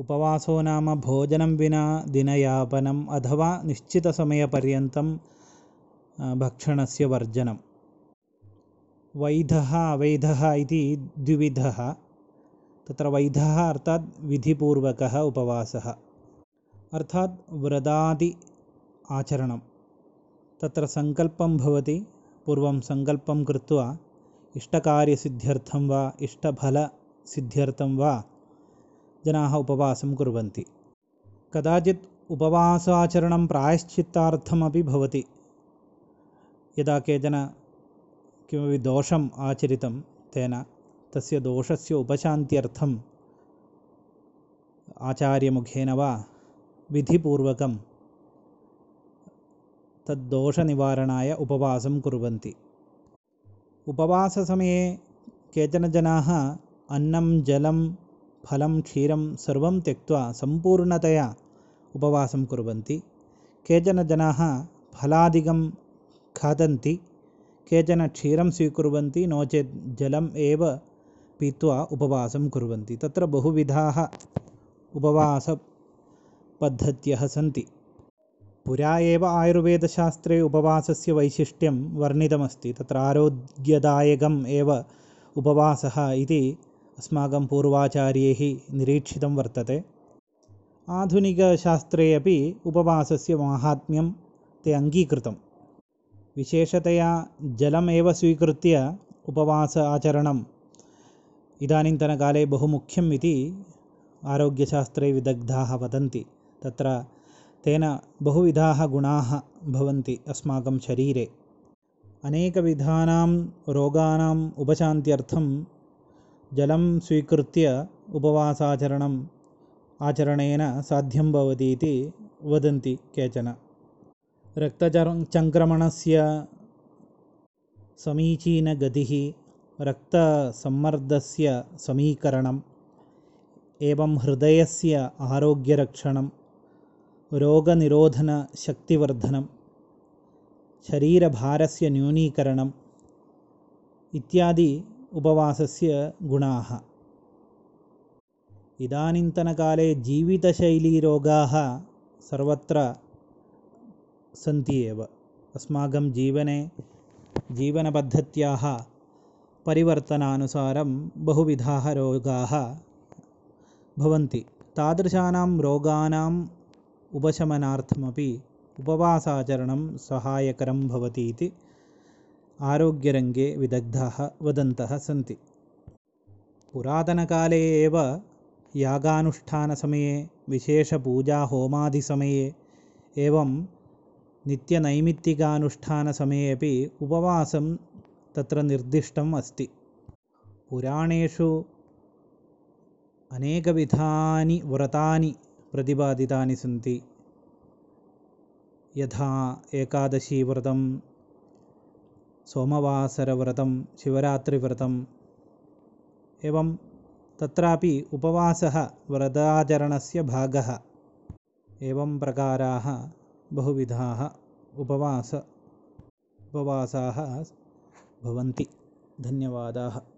उपवासो नाम भोजनं विना दिनयापनम् अथवा निश्चितसमयपर्यन्तं भक्षणस्य वर्जनं वैधः अवैधः इति द्विविधः। तत्र वैधः अर्थात् विधिपूर्वकः उपवासः। अर्थात् व्रतादि आचरणं तत्र सङ्कल्पं भवति। पूर्वं सङ्कल्पं कृत्वा इष्टकार्यसिद्ध्यर्थं वा इष्टफलसिद्ध्यर्थं वा जनाः उपवासं कुर्वन्ति। कदाचित् उपवासाचरणं प्रायश्चित्तार्थमपि भवति। यदा केचन किमपि दोषम् आचरितं तेन तस्य दोषस्य उपशान्त्यर्थम् आचार्यमुखेन वा विधिपूर्वकं तद्दोषनिवारणाय उपवासं कुर्वन्ति। उपवाससमये केचन जनाः अन्नं जलं फलं क्षीरं सर्वं त्यक्त्वा सम्पूर्णतया उपवासं कुर्वन्ति। केचन जनाः फलादिकं खादन्ति केचन क्षीरं स्वीकुर्वन्ति नो चेत् जलम् एव पीत्वा उपवासं कुर्वन्ति। तत्र बहुविधाः उपवासपद्धत्यः सन्ति। पुरा एव आयुर्वेदशास्त्रे उपवासस्य वैशिष्ट्यं वर्णितमस्ति। तत्र आरोग्यदायकम् एव उपवासः इति अस्माकं पूर्वाचार्यैः निरीक्षितं वर्तते। आधुनिकशास्त्रे अपि उपवासस्य माहात्म्यं ते अङ्गीकृतं विशेषतया जलमेव स्वीकृत्य उपवास आचरणम् इदानीन्तनकाले बहु मुख्यम् इति आरोग्यशास्त्रे विदग्धाः वदन्ति। तत्र तेन बहुविधाः गुणाः भवन्ति अस्माकं शरीरे। अनेकविधानां रोगाणाम् उपशान्त्यर्थं जलं स्वीकृत्य उपवासाचरणम् आचरणेन साध्यं भवति इति वदन्ति केचन। रक्तचङ्क्रमणस्य समीचीनगतिः रक्तसम्मर्दस्य समीकरणम् एवं हृदयस्य आरोग्यरक्षणं रोगनिरोधनशक्तिवर्धनं शरीरभारस्य न्यूनीकरणम् इत्यादि उपवासस्य गुणाः। इदानीन्तनकाले जीवितशैलीरोगाः सर्वत्र सन्ति एव। अस्माकं जीवने जीवनपद्धत्याः परिवर्तनानुसारं बहुविधाः रोगाः भवन्ति। तादृशानां रोगाणाम् उपशमनार्थमपि उपवासाचरणं सहायकरं भवति इति आरोग्यरङ्गे विदग्धाः वदन्तः सन्ति। पुरातनकाले एव यागानुष्ठानसमये विशेषपूजाहोमादिसमये एवं नित्यनैमित्तिकानुष्ठानसमये अपि उपवासं तत्र निर्दिष्टम् अस्ति। पुराणेषु अनेकविधानि व्रतानि प्रतिपादितानि सन्ति। यथा एकादशीव्रतं सोमवासरव्रतं शिवरात्रिव्रतम् एवं तत्रापि उपवासः व्रताचरणस्य भागः एवं प्रकाराः बहुविधाः उपवास उपवासाः भवन्ति. धन्यवादाः